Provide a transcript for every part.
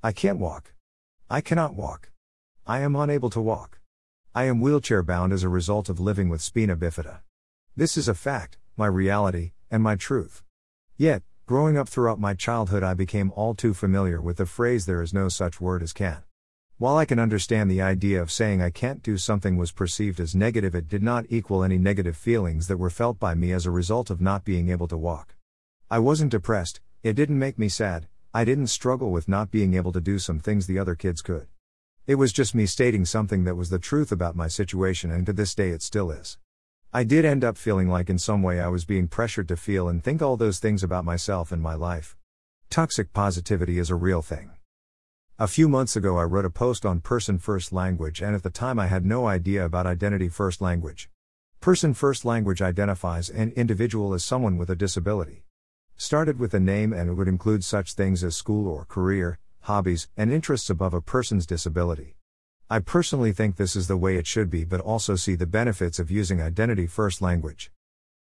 I can't walk. I cannot walk. I am unable to walk. I am wheelchair bound as a result of living with spina bifida. This is a fact, my reality, and my truth. Yet, growing up throughout my childhood, I became all too familiar with the phrase there is no such word as can. While I can understand the idea of saying I can't do something was perceived as negative, it did not equal any negative feelings that were felt by me as a result of not being able to walk. I wasn't depressed, it didn't make me sad, I didn't struggle with not being able to do some things the other kids could. It was just me stating something that was the truth about my situation, and to this day it still is. I did end up feeling like in some way I was being pressured to feel and think all those things about myself and my life. Toxic positivity is a real thing. A few months ago, I wrote a post on Person First Language, and at the time, I had no idea about Identity First Language. Person First Language identifies an individual as someone with a disability. Started with a name, and it would include such things as school or career, hobbies, and interests above a person's disability. I personally think this is the way it should be, but also see the benefits of using Identity First Language.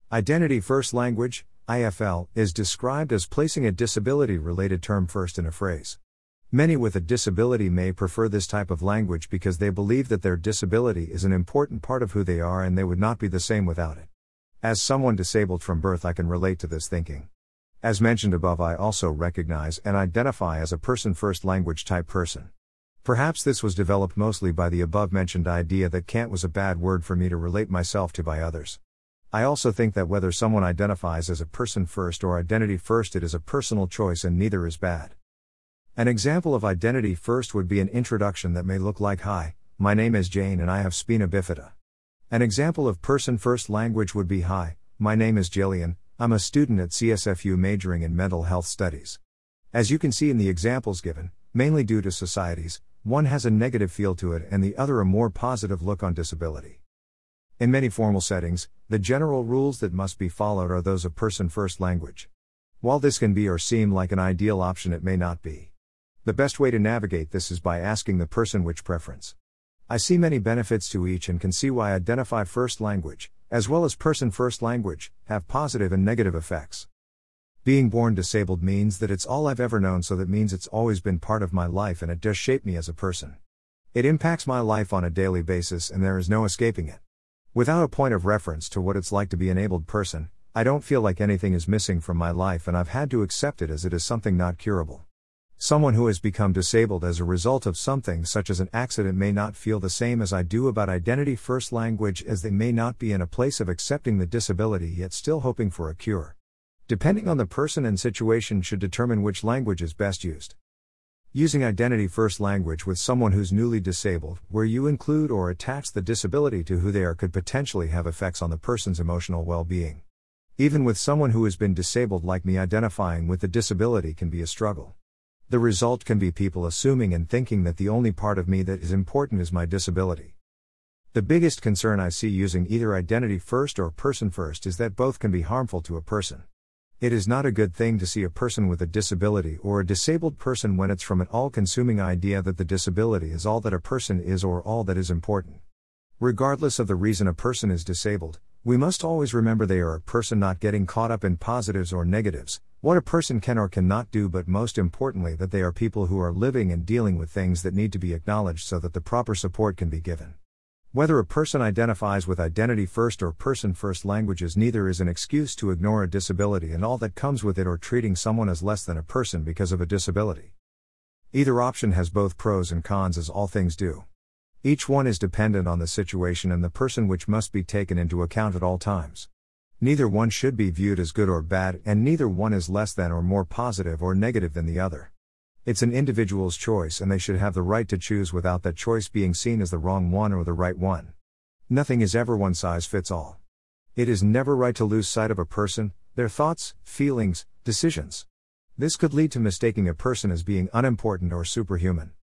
Identity First Language, IFL, is described as placing a disability related term first in a phrase. Many with a disability may prefer this type of language because they believe that their disability is an important part of who they are and they would not be the same without it. As someone disabled from birth, I can relate to this thinking. As mentioned above, I also recognize and identify as a person first language type person. Perhaps this was developed mostly by the above mentioned idea that can't was a bad word for me to relate myself to by others. I also think that whether someone identifies as a person first or identity first, it is a personal choice and neither is bad. An example of identity first would be an introduction that may look like Hi, my name is Jane and I have spina bifida. An example of person first language would be Hi, my name is Jillian, I'm a student at CSFU majoring in mental health studies. As you can see in the examples given, mainly due to societies, one has a negative feel to it and the other a more positive look on disability. In many formal settings, the general rules that must be followed are those of person first language. While this can be or seem like an ideal option, it may not be. The best way to navigate this is by asking the person which preference. I see many benefits to each and can see why identify first language, as well as person first language, have positive and negative effects. Being born disabled means that it's all I've ever known, so that means it's always been part of my life and it does shape me as a person. It impacts my life on a daily basis and there is no escaping it. Without a point of reference to what it's like to be an abled person, I don't feel like anything is missing from my life and I've had to accept it as it is something not curable. Someone who has become disabled as a result of something such as an accident may not feel the same as I do about identity first language as they may not be in a place of accepting the disability yet still hoping for a cure. Depending on the person and situation should determine which language is best used. Using identity first language with someone who's newly disabled, where you include or attach the disability to who they are, could potentially have effects on the person's emotional well being. Even with someone who has been disabled like me, identifying with the disability can be a struggle. The result can be people assuming and thinking that the only part of me that is important is my disability. The biggest concern I see using either identity first or person first is that both can be harmful to a person. It is not a good thing to see a person with a disability or a disabled person when it's from an all consuming idea that the disability is all that a person is or all that is important. Regardless of the reason a person is disabled, we must always remember they are a person not getting caught up in positives or negatives, what a person can or cannot do, but most importantly, that they are people who are living and dealing with things that need to be acknowledged so that the proper support can be given. Whether a person identifies with identity first or person first languages, neither is an excuse to ignore a disability and all that comes with it or treating someone as less than a person because of a disability. Either option has both pros and cons, as all things do. Each one is dependent on the situation and the person, which must be taken into account at all times. Neither one should be viewed as good or bad, and neither one is less than or more positive or negative than the other. It's an individual's choice, and they should have the right to choose without that choice being seen as the wrong one or the right one. Nothing is ever one size fits all. It is never right to lose sight of a person, their thoughts, feelings, decisions. This could lead to mistaking a person as being unimportant or superhuman.